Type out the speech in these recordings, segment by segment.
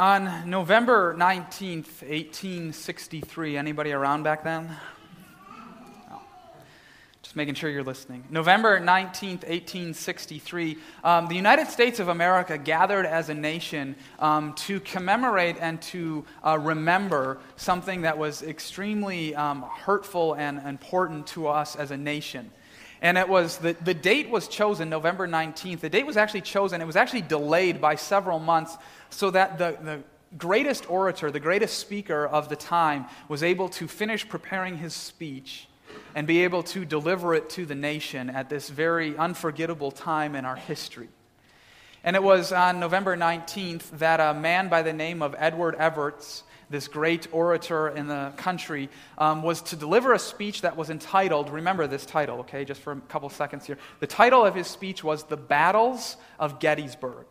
On November 19th, 1863, anybody around back then? Just making sure you're listening. November 19th, 1863, um, the United States of America gathered as a nation um, to commemorate and to uh, remember something that was extremely um, hurtful and important to us as a nation. And it was, the, the date was chosen, November 19th. The date was actually chosen, it was actually delayed by several months so that the, the greatest orator, the greatest speaker of the time, was able to finish preparing his speech and be able to deliver it to the nation at this very unforgettable time in our history. And it was on November 19th that a man by the name of Edward Everett this great orator in the country, um, was to deliver a speech that was entitled, remember this title, okay, just for a couple seconds here. The title of his speech was The Battles of Gettysburg.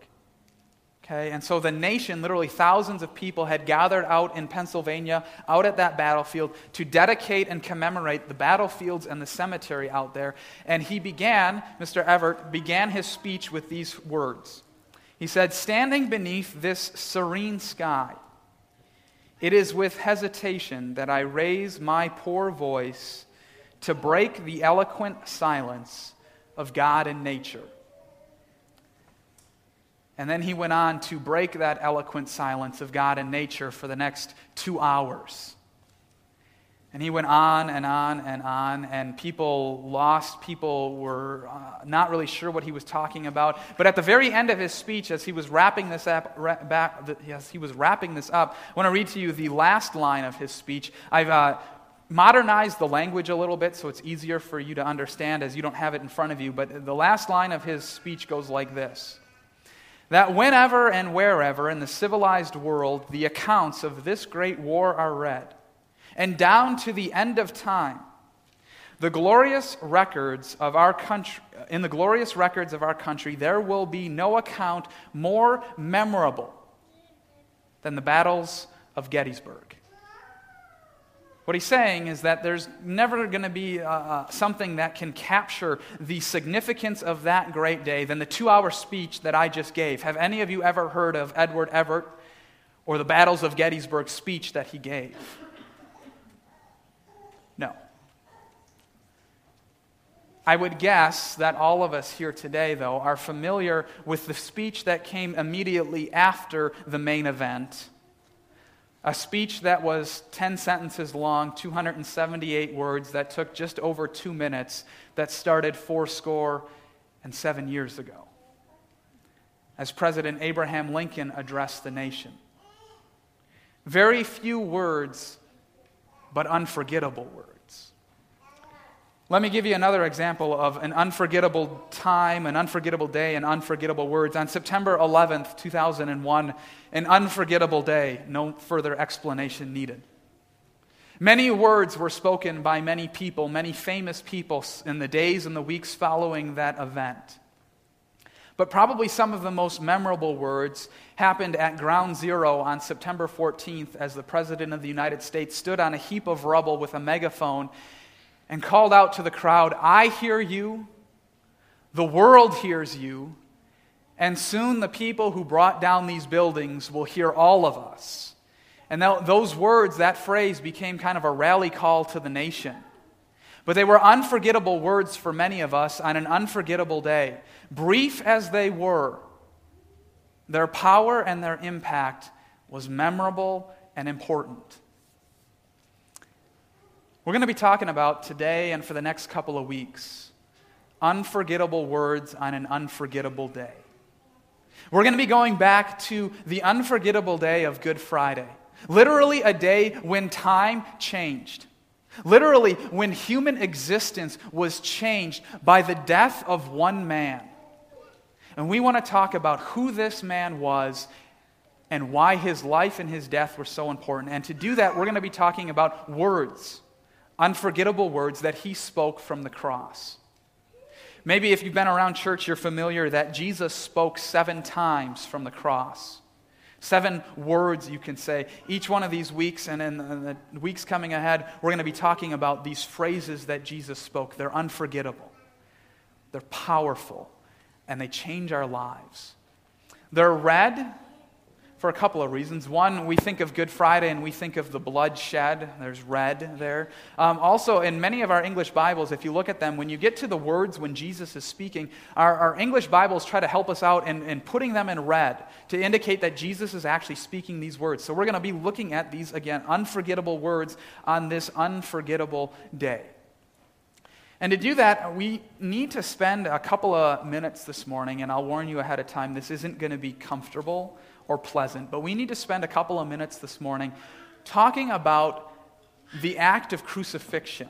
Okay, and so the nation, literally thousands of people, had gathered out in Pennsylvania, out at that battlefield, to dedicate and commemorate the battlefields and the cemetery out there. And he began, Mr. Everett, began his speech with these words. He said, Standing beneath this serene sky, it is with hesitation that I raise my poor voice to break the eloquent silence of God and nature. And then he went on to break that eloquent silence of God and nature for the next two hours. And he went on and on and on, and people lost. People were uh, not really sure what he was talking about. But at the very end of his speech, as he was wrapping this up, back, as he was wrapping this up, I want to read to you the last line of his speech. I've uh, modernized the language a little bit so it's easier for you to understand as you don't have it in front of you. But the last line of his speech goes like this That whenever and wherever in the civilized world the accounts of this great war are read, and down to the end of time. The glorious records of our country, in the glorious records of our country, there will be no account more memorable than the battles of Gettysburg. What he's saying is that there's never going to be uh, uh, something that can capture the significance of that great day than the two hour speech that I just gave. Have any of you ever heard of Edward Everett or the Battles of Gettysburg speech that he gave? No. I would guess that all of us here today, though, are familiar with the speech that came immediately after the main event. A speech that was 10 sentences long, 278 words, that took just over two minutes, that started fourscore and seven years ago, as President Abraham Lincoln addressed the nation. Very few words but unforgettable words. Let me give you another example of an unforgettable time, an unforgettable day, and unforgettable words. On September 11th, 2001, an unforgettable day, no further explanation needed. Many words were spoken by many people, many famous people, in the days and the weeks following that event. But probably some of the most memorable words happened at Ground Zero on September 14th as the President of the United States stood on a heap of rubble with a megaphone and called out to the crowd, I hear you, the world hears you, and soon the people who brought down these buildings will hear all of us. And those words, that phrase, became kind of a rally call to the nation. But they were unforgettable words for many of us on an unforgettable day. Brief as they were, their power and their impact was memorable and important. We're going to be talking about today and for the next couple of weeks unforgettable words on an unforgettable day. We're going to be going back to the unforgettable day of Good Friday, literally a day when time changed. Literally, when human existence was changed by the death of one man. And we want to talk about who this man was and why his life and his death were so important. And to do that, we're going to be talking about words, unforgettable words that he spoke from the cross. Maybe if you've been around church, you're familiar that Jesus spoke seven times from the cross. Seven words you can say. Each one of these weeks and in the weeks coming ahead, we're going to be talking about these phrases that Jesus spoke. They're unforgettable, they're powerful, and they change our lives. They're read, for a couple of reasons. One, we think of Good Friday and we think of the blood shed. There's red there. Um, also, in many of our English Bibles, if you look at them, when you get to the words when Jesus is speaking, our, our English Bibles try to help us out in, in putting them in red to indicate that Jesus is actually speaking these words. So we're going to be looking at these, again, unforgettable words on this unforgettable day. And to do that, we need to spend a couple of minutes this morning, and I'll warn you ahead of time, this isn't going to be comfortable or pleasant, but we need to spend a couple of minutes this morning talking about the act of crucifixion.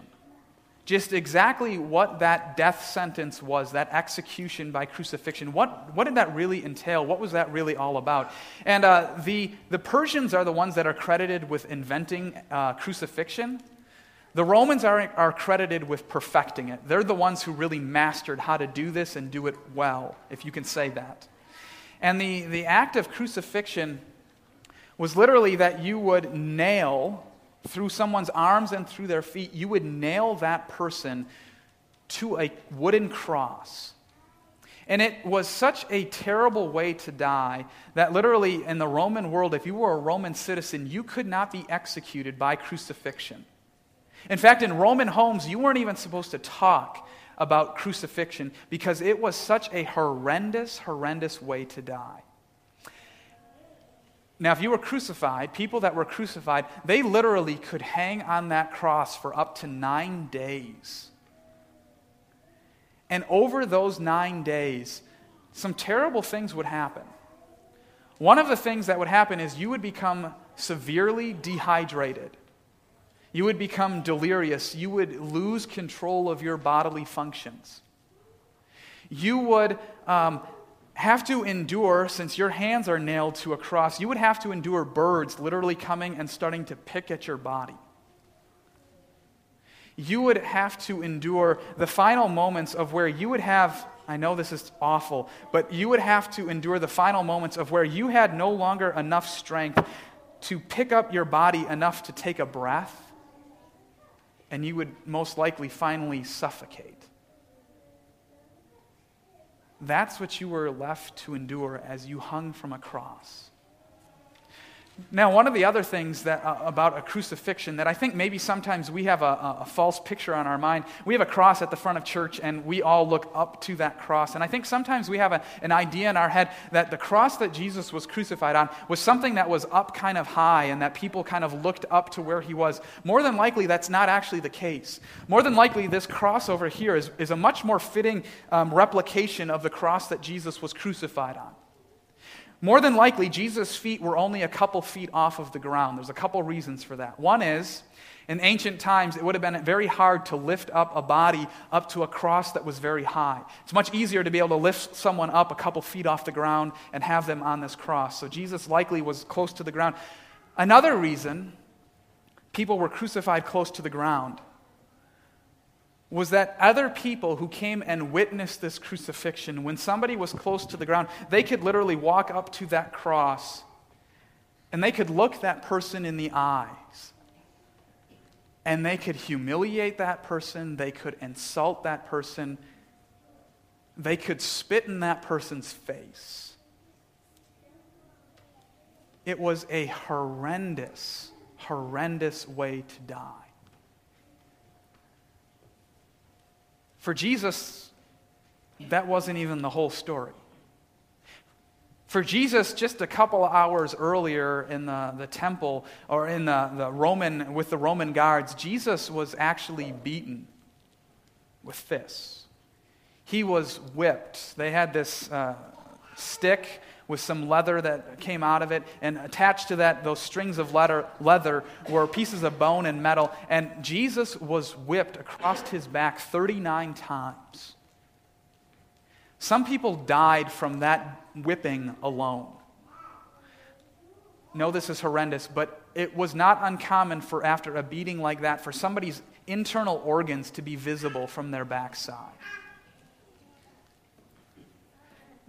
Just exactly what that death sentence was, that execution by crucifixion. What, what did that really entail? What was that really all about? And uh, the, the Persians are the ones that are credited with inventing uh, crucifixion. The Romans are, are credited with perfecting it. They're the ones who really mastered how to do this and do it well, if you can say that. And the, the act of crucifixion was literally that you would nail through someone's arms and through their feet, you would nail that person to a wooden cross. And it was such a terrible way to die that literally in the Roman world, if you were a Roman citizen, you could not be executed by crucifixion. In fact, in Roman homes, you weren't even supposed to talk about crucifixion because it was such a horrendous, horrendous way to die. Now, if you were crucified, people that were crucified, they literally could hang on that cross for up to nine days. And over those nine days, some terrible things would happen. One of the things that would happen is you would become severely dehydrated. You would become delirious. You would lose control of your bodily functions. You would um, have to endure, since your hands are nailed to a cross, you would have to endure birds literally coming and starting to pick at your body. You would have to endure the final moments of where you would have, I know this is awful, but you would have to endure the final moments of where you had no longer enough strength to pick up your body enough to take a breath and you would most likely finally suffocate. That's what you were left to endure as you hung from a cross. Now, one of the other things that, uh, about a crucifixion that I think maybe sometimes we have a, a, false picture on our mind, we have a cross at the front of church and we all look up to that cross. And I think sometimes we have a, an idea in our head that the cross that Jesus was crucified on was something that was up kind of high and that people kind of looked up to where he was. More than likely, that's not actually the case. More than likely, this cross over here is, is a much more fitting um, replication of the cross that Jesus was crucified on. More than likely, Jesus' feet were only a couple feet off of the ground. There's a couple reasons for that. One is, in ancient times, it would have been very hard to lift up a body up to a cross that was very high. It's much easier to be able to lift someone up a couple feet off the ground and have them on this cross. So Jesus likely was close to the ground. Another reason people were crucified close to the ground was that other people who came and witnessed this crucifixion, when somebody was close to the ground, they could literally walk up to that cross and they could look that person in the eyes. And they could humiliate that person, they could insult that person, they could spit in that person's face. It was a horrendous, horrendous way to die. For Jesus, that wasn't even the whole story. For Jesus, just a couple hours earlier in the, the temple or in the, the Roman, with the Roman guards, Jesus was actually beaten with fists. He was whipped. They had this uh, stick with some leather that came out of it, and attached to that, those strings of leather, leather were pieces of bone and metal. And Jesus was whipped across his back 39 times. Some people died from that whipping alone. No, this is horrendous, but it was not uncommon for after a beating like that for somebody's internal organs to be visible from their backside.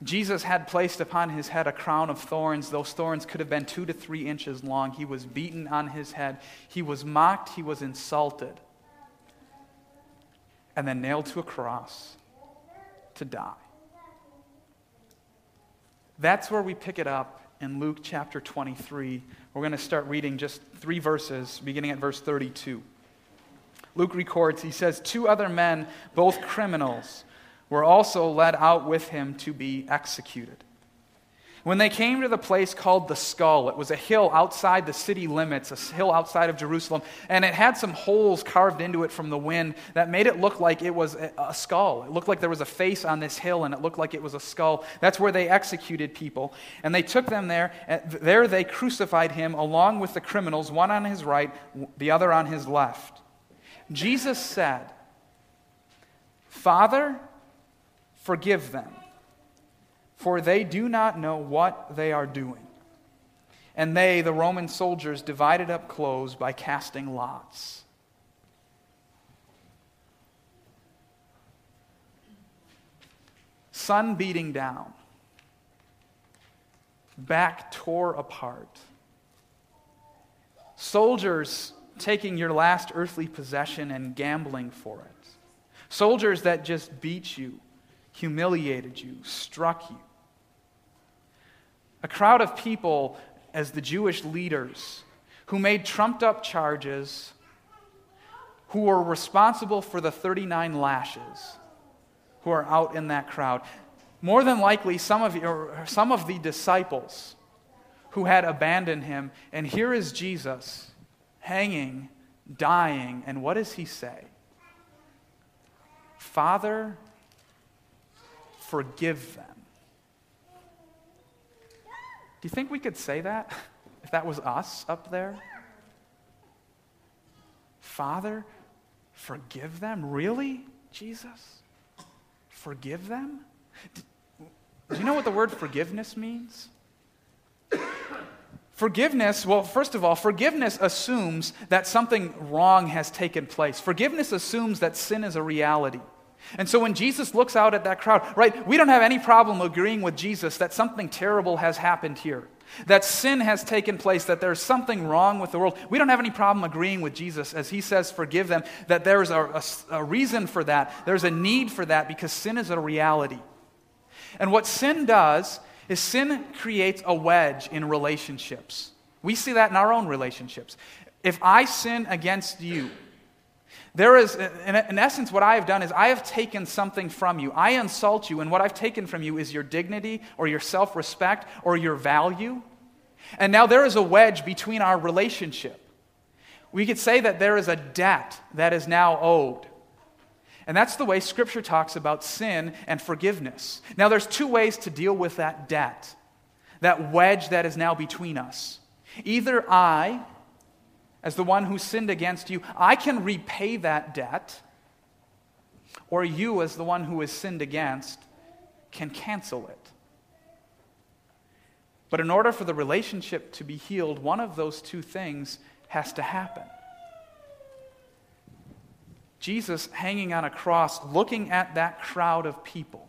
Jesus had placed upon his head a crown of thorns. Those thorns could have been two to three inches long. He was beaten on his head. He was mocked. He was insulted. And then nailed to a cross to die. That's where we pick it up in Luke chapter 23. We're going to start reading just three verses, beginning at verse 32. Luke records, he says, Two other men, both criminals, were also led out with him to be executed. When they came to the place called the Skull, it was a hill outside the city limits, a hill outside of Jerusalem, and it had some holes carved into it from the wind that made it look like it was a skull. It looked like there was a face on this hill, and it looked like it was a skull. That's where they executed people. And they took them there, and there they crucified him along with the criminals, one on his right, the other on his left. Jesus said, Father, forgive them for they do not know what they are doing. And they, the Roman soldiers, divided up clothes by casting lots. Sun beating down, back tore apart. Soldiers taking your last earthly possession and gambling for it. Soldiers that just beat you, humiliated you, struck you a crowd of people as the Jewish leaders who made trumped up charges, who were responsible for the 39 lashes, who are out in that crowd. More than likely, some of, some of the disciples who had abandoned him. And here is Jesus hanging, dying. And what does he say? Father, forgive them do you think we could say that if that was us up there? Father, forgive them? Really, Jesus? Forgive them? Do you know what the word forgiveness means? Forgiveness, well, first of all, forgiveness assumes that something wrong has taken place. Forgiveness assumes that sin is a reality. And so when Jesus looks out at that crowd, right, we don't have any problem agreeing with Jesus that something terrible has happened here, that sin has taken place, that there's something wrong with the world. We don't have any problem agreeing with Jesus as he says, forgive them, that there's a, a, a reason for that. There's a need for that because sin is a reality. And what sin does is sin creates a wedge in relationships. We see that in our own relationships. If I sin against you, there is, in essence, what I have done is I have taken something from you. I insult you, and what I've taken from you is your dignity or your self respect or your value. And now there is a wedge between our relationship. We could say that there is a debt that is now owed. And that's the way Scripture talks about sin and forgiveness. Now, there's two ways to deal with that debt, that wedge that is now between us. Either I, as the one who sinned against you, I can repay that debt, or you, as the one who is sinned against, can cancel it. But in order for the relationship to be healed, one of those two things has to happen. Jesus, hanging on a cross, looking at that crowd of people,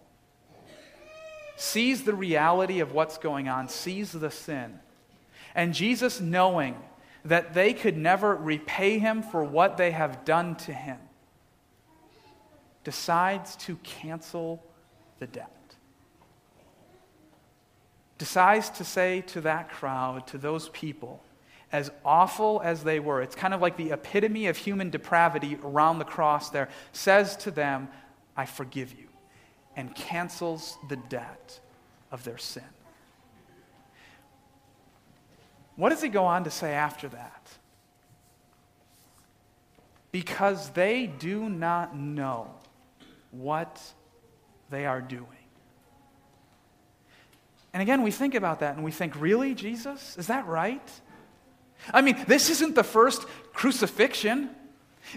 sees the reality of what's going on, sees the sin. And Jesus, knowing that they could never repay him for what they have done to him, decides to cancel the debt. Decides to say to that crowd, to those people, as awful as they were, it's kind of like the epitome of human depravity around the cross there, says to them, I forgive you, and cancels the debt of their sin. What does he go on to say after that? Because they do not know what they are doing. And again, we think about that and we think, really, Jesus? Is that right? I mean, this isn't the first crucifixion.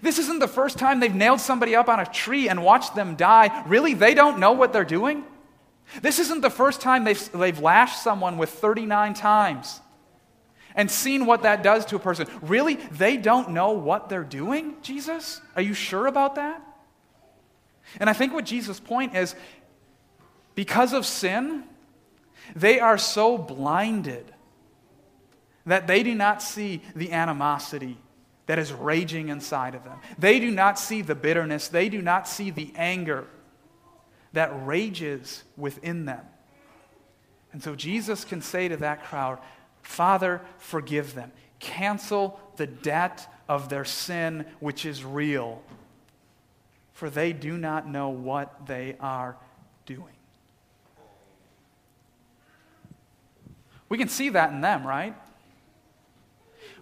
This isn't the first time they've nailed somebody up on a tree and watched them die. Really, they don't know what they're doing? This isn't the first time they've, they've lashed someone with 39 times and seen what that does to a person. Really? They don't know what they're doing, Jesus? Are you sure about that? And I think what Jesus' point is because of sin, they are so blinded that they do not see the animosity that is raging inside of them. They do not see the bitterness, they do not see the anger that rages within them And so Jesus can say to that crowd, Father, forgive them. Cancel the debt of their sin, which is real, for they do not know what they are doing. We can see that in them, right?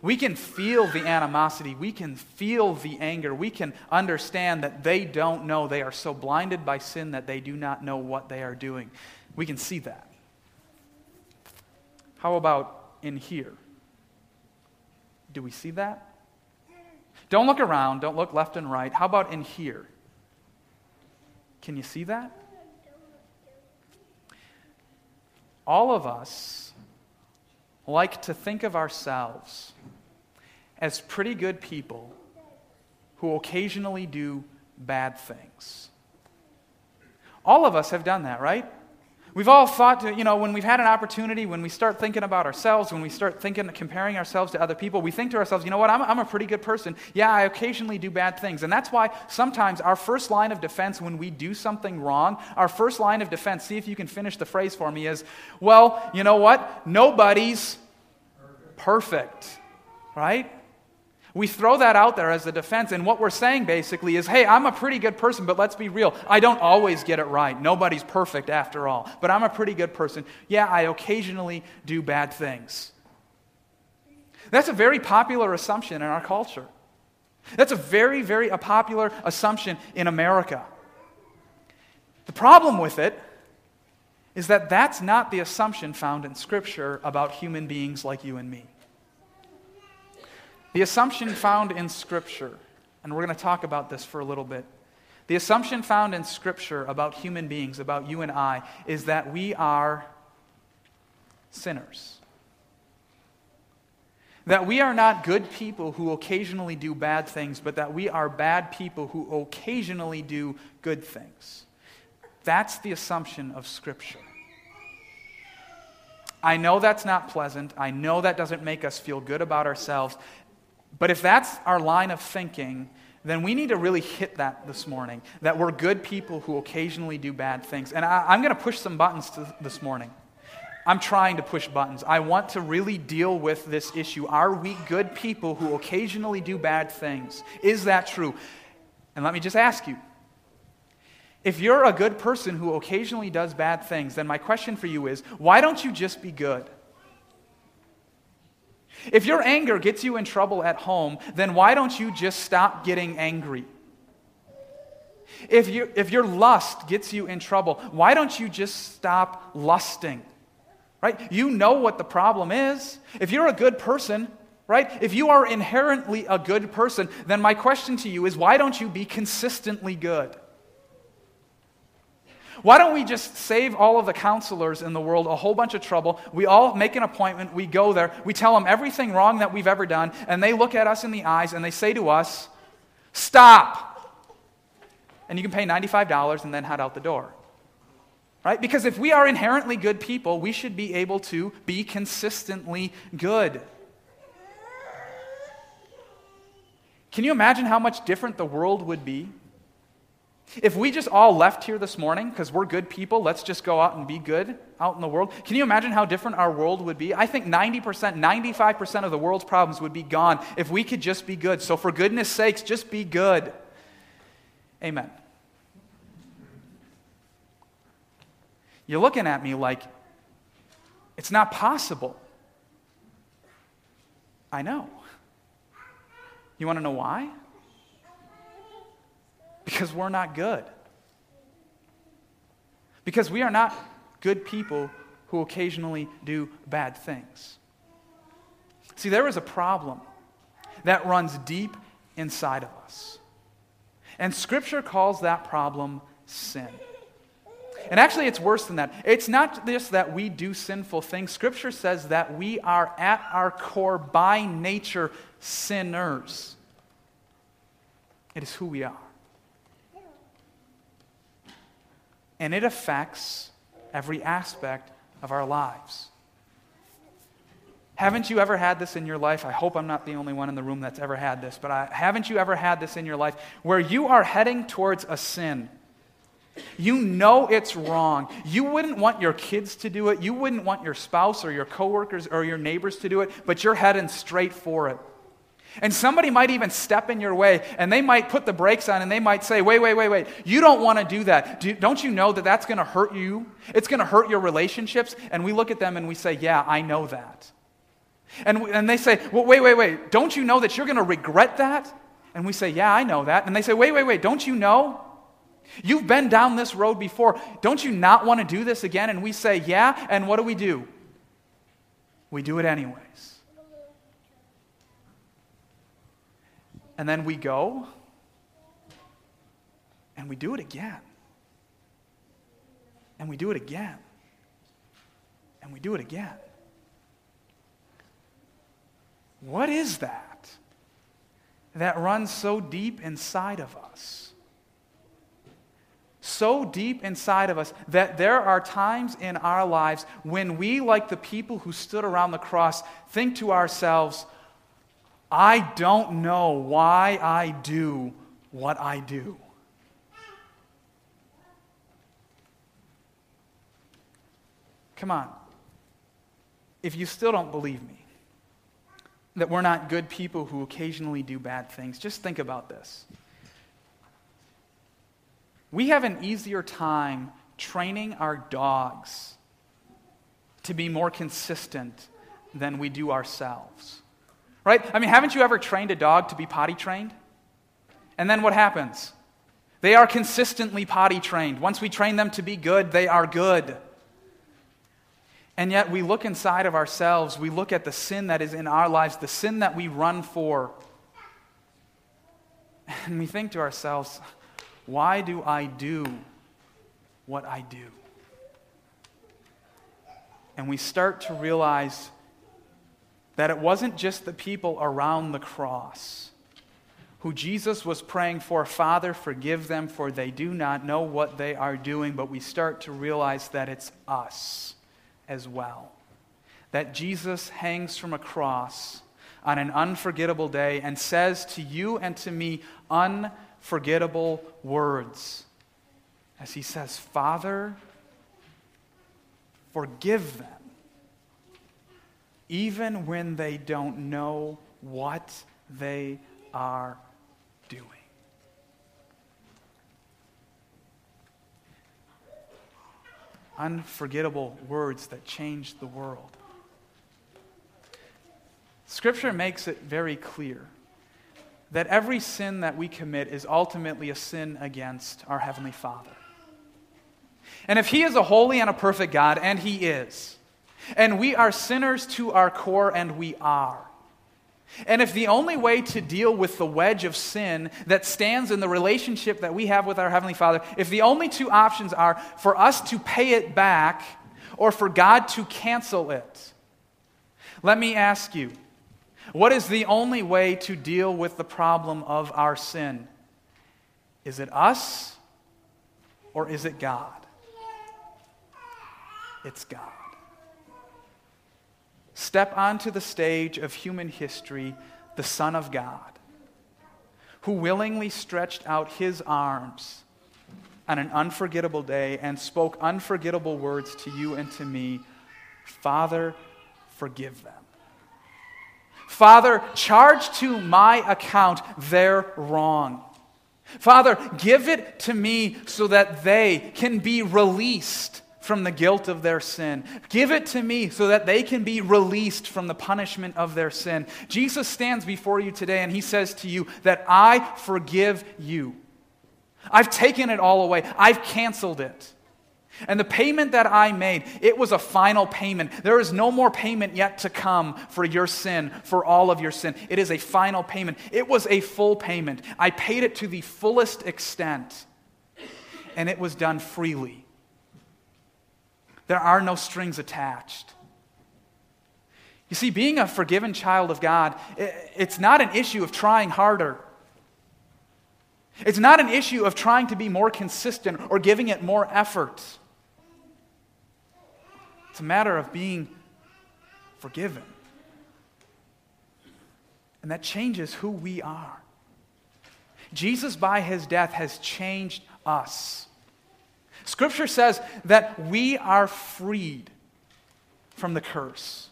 We can feel the animosity. We can feel the anger. We can understand that they don't know. They are so blinded by sin that they do not know what they are doing. We can see that. How about in here? Do we see that? Don't look around. Don't look left and right. How about in here? Can you see that? All of us like to think of ourselves as pretty good people who occasionally do bad things. All of us have done that, right? We've all thought, to, you know, when we've had an opportunity, when we start thinking about ourselves, when we start thinking, comparing ourselves to other people, we think to ourselves, you know what, I'm, I'm a pretty good person. Yeah, I occasionally do bad things. And that's why sometimes our first line of defense when we do something wrong, our first line of defense, see if you can finish the phrase for me, is, well, you know what, nobody's perfect, right? We throw that out there as a defense, and what we're saying basically is hey, I'm a pretty good person, but let's be real. I don't always get it right. Nobody's perfect after all, but I'm a pretty good person. Yeah, I occasionally do bad things. That's a very popular assumption in our culture. That's a very, very popular assumption in America. The problem with it is that that's not the assumption found in Scripture about human beings like you and me. The assumption found in Scripture, and we're going to talk about this for a little bit. The assumption found in Scripture about human beings, about you and I, is that we are sinners. That we are not good people who occasionally do bad things, but that we are bad people who occasionally do good things. That's the assumption of Scripture. I know that's not pleasant. I know that doesn't make us feel good about ourselves. But if that's our line of thinking, then we need to really hit that this morning that we're good people who occasionally do bad things. And I, am going to push some buttons to, this morning. I'm trying to push buttons. I want to really deal with this issue. Are we good people who occasionally do bad things? Is that true? And let me just ask you if you're a good person who occasionally does bad things, then my question for you is why don't you just be good? If your anger gets you in trouble at home, then why don't you just stop getting angry? If, you, if your lust gets you in trouble, why don't you just stop lusting? Right? You know what the problem is. If you're a good person, right? If you are inherently a good person, then my question to you is why don't you be consistently good? Why don't we just save all of the counselors in the world a whole bunch of trouble? We all make an appointment, we go there, we tell them everything wrong that we've ever done, and they look at us in the eyes and they say to us, Stop! And you can pay $95 and then head out the door. Right? Because if we are inherently good people, we should be able to be consistently good. Can you imagine how much different the world would be if we just all left here this morning because we're good people, let's just go out and be good out in the world. Can you imagine how different our world would be? I think 90%, 95% of the world's problems would be gone if we could just be good. So, for goodness sakes, just be good. Amen. You're looking at me like it's not possible. I know. You want to know why? Because we're not good. Because we are not good people who occasionally do bad things. See, there is a problem that runs deep inside of us. And Scripture calls that problem sin. And actually, it's worse than that. It's not just that we do sinful things. Scripture says that we are at our core, by nature, sinners. It is who we are. And it affects every aspect of our lives. Haven't you ever had this in your life? I hope I'm not the only one in the room that's ever had this, but I, haven't you ever had this in your life where you are heading towards a sin You know it's wrong. You wouldn't want your kids to do it. You wouldn't want your spouse or your coworkers or your neighbors to do it, but you're heading straight for it. And somebody might even step in your way and they might put the brakes on and they might say, wait, wait, wait, wait, you don't want to do that. Do, don't you know that that's going to hurt you? It's going to hurt your relationships? And we look at them and we say, yeah, I know that. And, and they say, well, wait, wait, wait, don't you know that you're going to regret that? And we say, yeah, I know that. And they say, wait, wait, wait, don't you know? You've been down this road before. Don't you not want to do this again? And we say, yeah. And what do we do? We do it anyways. And then we go and we do it again. And we do it again. And we do it again. What is that that runs so deep inside of us? So deep inside of us that there are times in our lives when we, like the people who stood around the cross, think to ourselves, I don't know why I do what I do. Come on. If you still don't believe me, that we're not good people who occasionally do bad things, just think about this. We have an easier time training our dogs to be more consistent than we do ourselves. Right? I mean, haven't you ever trained a dog to be potty trained? And then what happens? They are consistently potty trained. Once we train them to be good, they are good. And yet we look inside of ourselves, we look at the sin that is in our lives, the sin that we run for, and we think to ourselves, why do I do what I do? And we start to realize that it wasn't just the people around the cross who Jesus was praying for, Father, forgive them, for they do not know what they are doing, but we start to realize that it's us as well. That Jesus hangs from a cross on an unforgettable day and says to you and to me unforgettable words. As he says, Father, forgive them even when they don't know what they are doing. Unforgettable words that changed the world. Scripture makes it very clear that every sin that we commit is ultimately a sin against our Heavenly Father. And if He is a holy and a perfect God, and He is, and we are sinners to our core, and we are. And if the only way to deal with the wedge of sin that stands in the relationship that we have with our Heavenly Father, if the only two options are for us to pay it back or for God to cancel it, let me ask you what is the only way to deal with the problem of our sin? Is it us or is it God? It's God step onto the stage of human history the Son of God, who willingly stretched out his arms on an unforgettable day and spoke unforgettable words to you and to me Father, forgive them. Father, charge to my account their wrong. Father, give it to me so that they can be released from the guilt of their sin. Give it to me so that they can be released from the punishment of their sin. Jesus stands before you today and he says to you that I forgive you. I've taken it all away, I've canceled it. And the payment that I made, it was a final payment. There is no more payment yet to come for your sin, for all of your sin. It is a final payment. It was a full payment. I paid it to the fullest extent, and it was done freely. There are no strings attached. You see, being a forgiven child of God, it's not an issue of trying harder. It's not an issue of trying to be more consistent or giving it more effort. It's a matter of being forgiven. And that changes who we are. Jesus, by his death, has changed us. Scripture says that we are freed from the curse.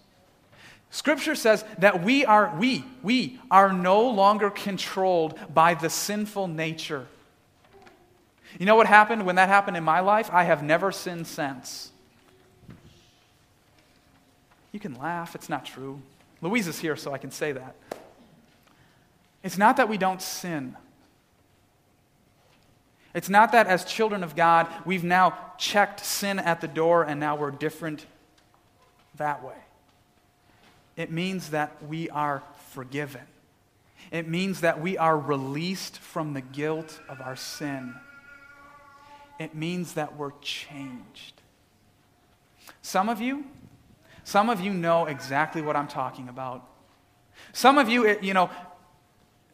Scripture says that we are we we are no longer controlled by the sinful nature. You know what happened when that happened in my life? I have never sinned since. You can laugh, it's not true. Louise is here so I can say that. It's not that we don't sin. It's not that as children of God, we've now checked sin at the door and now we're different that way. It means that we are forgiven. It means that we are released from the guilt of our sin. It means that we're changed. Some of you, some of you know exactly what I'm talking about. Some of you, you know,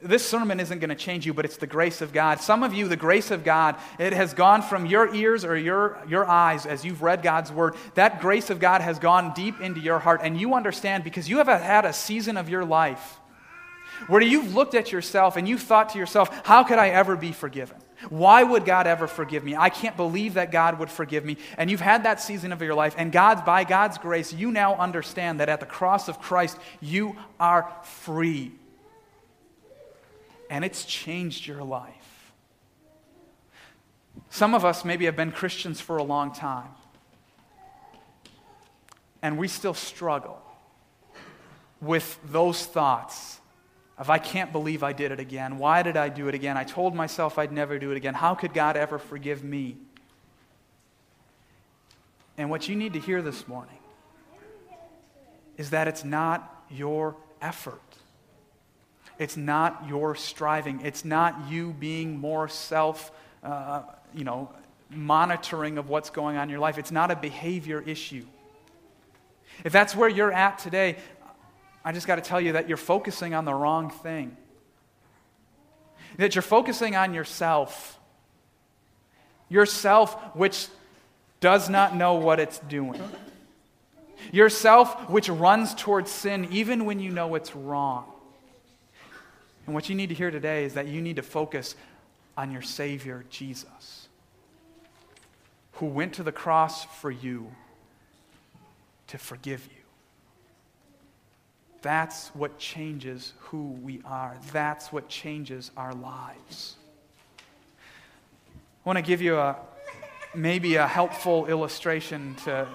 this sermon isn't going to change you, but it's the grace of God. Some of you, the grace of God, it has gone from your ears or your, your eyes as you've read God's word. That grace of God has gone deep into your heart, and you understand because you have had a season of your life where you've looked at yourself and you've thought to yourself, How could I ever be forgiven? Why would God ever forgive me? I can't believe that God would forgive me. And you've had that season of your life, and God, by God's grace, you now understand that at the cross of Christ, you are free and it's changed your life. Some of us maybe have been Christians for a long time, and we still struggle with those thoughts of, I can't believe I did it again. Why did I do it again? I told myself I'd never do it again. How could God ever forgive me? And what you need to hear this morning is that it's not your effort. It's not your striving. It's not you being more self, uh, you know, monitoring of what's going on in your life. It's not a behavior issue. If that's where you're at today, I just got to tell you that you're focusing on the wrong thing. That you're focusing on yourself. Yourself, which does not know what it's doing. Yourself, which runs towards sin even when you know it's wrong. And what you need to hear today is that you need to focus on your Savior, Jesus, who went to the cross for you to forgive you. That's what changes who we are. That's what changes our lives. I want to give you a maybe a helpful illustration to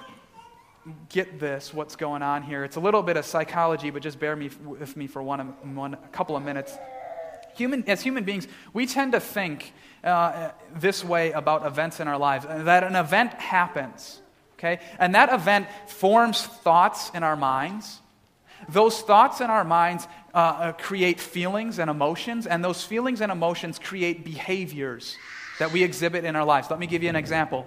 get this, what's going on here. It's a little bit of psychology, but just bear me, with me for one, one, a couple of minutes. Human, as human beings, we tend to think uh, this way about events in our lives that an event happens, okay? And that event forms thoughts in our minds. Those thoughts in our minds uh, uh create feelings and emotions, and those feelings and emotions create behaviors that we exhibit in our lives. Let me give you an example.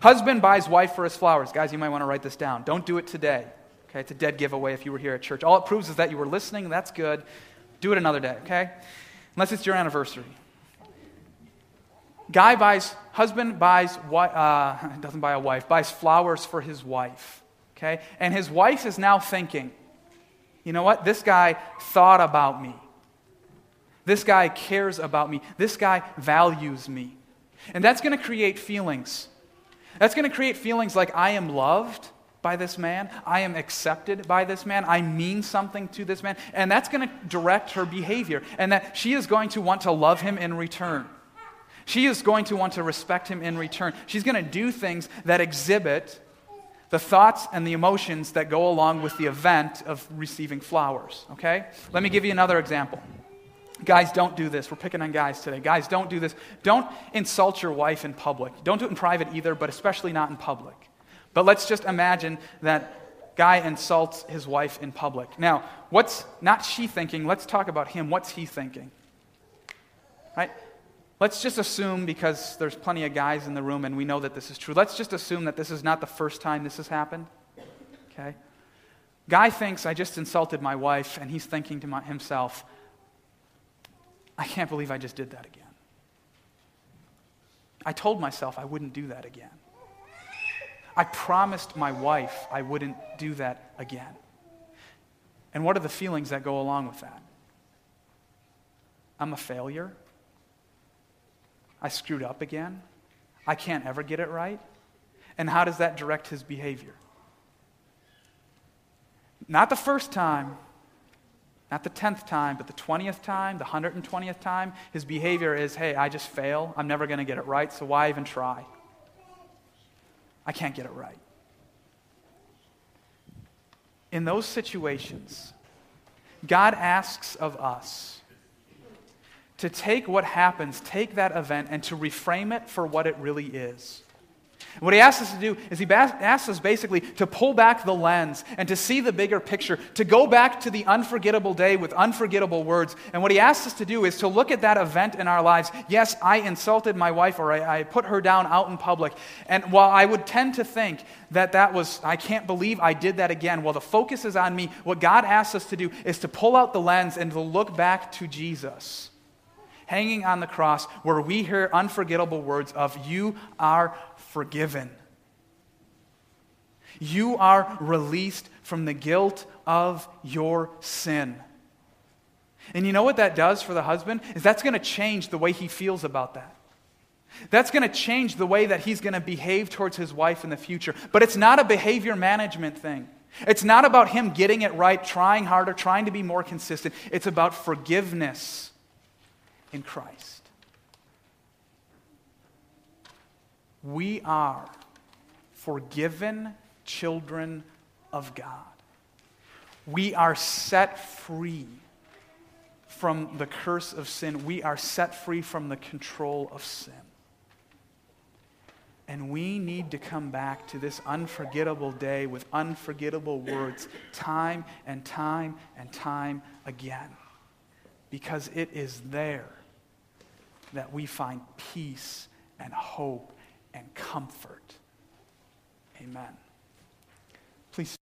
Husband buys wife for his flowers. Guys, you might want to write this down. Don't do it today. Okay, it's a dead giveaway if you were here at church. All it proves is that you were listening, that's good. Do it another day, okay? Unless it's your anniversary. Guy buys, husband buys, uh, doesn't buy a wife, buys flowers for his wife, okay? And his wife is now thinking, you know what? This guy thought about me. This guy cares about me. This guy values me. And that's going to create feelings that's going to create feelings like I am loved by this man, I am accepted by this man, I mean something to this man, and that's going to direct her behavior, and that she is going to want to love him in return. She is going to want to respect him in return. She's going to do things that exhibit the thoughts and the emotions that go along with the event of receiving flowers. Okay? Let me give you another example. Guys, don't do this. We're picking on guys today. Guys, don't do this. Don't insult your wife in public. Don't do it in private either, but especially not in public. But let's just imagine that guy insults his wife in public. Now, what's not she thinking? Let's talk about him. What's he thinking? Right? Let's just assume, because there's plenty of guys in the room and we know that this is true, let's just assume that this is not the first time this has happened. Okay? Guy thinks, I just insulted my wife, and he's thinking to my, himself, I can't believe I just did that again. I told myself I wouldn't do that again. I promised my wife I wouldn't do that again. And what are the feelings that go along with that? I'm a failure. I screwed up again. I can't ever get it right. And how does that direct his behavior? Not the first time, not the 10th time, but the 20th time, the 120th time. His behavior is hey, I just fail. I'm never going to get it right, so why even try? I can't get it right. In those situations, God asks of us to take what happens, take that event, and to reframe it for what it really is. What he asks us to do is he asks us basically to pull back the lens and to see the bigger picture, to go back to the unforgettable day with unforgettable words. And what he asks us to do is to look at that event in our lives. Yes, I insulted my wife or I, I put her down out in public. And while I would tend to think that that was, I can't believe I did that again, while the focus is on me, what God asks us to do is to pull out the lens and to look back to Jesus hanging on the cross where we hear unforgettable words of, You are forgiven. You are released from the guilt of your sin. And you know what that does for the husband? Is that's going to change the way he feels about that. That's going to change the way that he's going to behave towards his wife in the future. But it's not a behavior management thing. It's not about him getting it right, trying harder, trying to be more consistent. It's about forgiveness in Christ. We are forgiven children of God. We are set free from the curse of sin. We are set free from the control of sin. And we need to come back to this unforgettable day with unforgettable words time and time and time again. Because it is there that we find peace and hope and comfort. Amen. Please.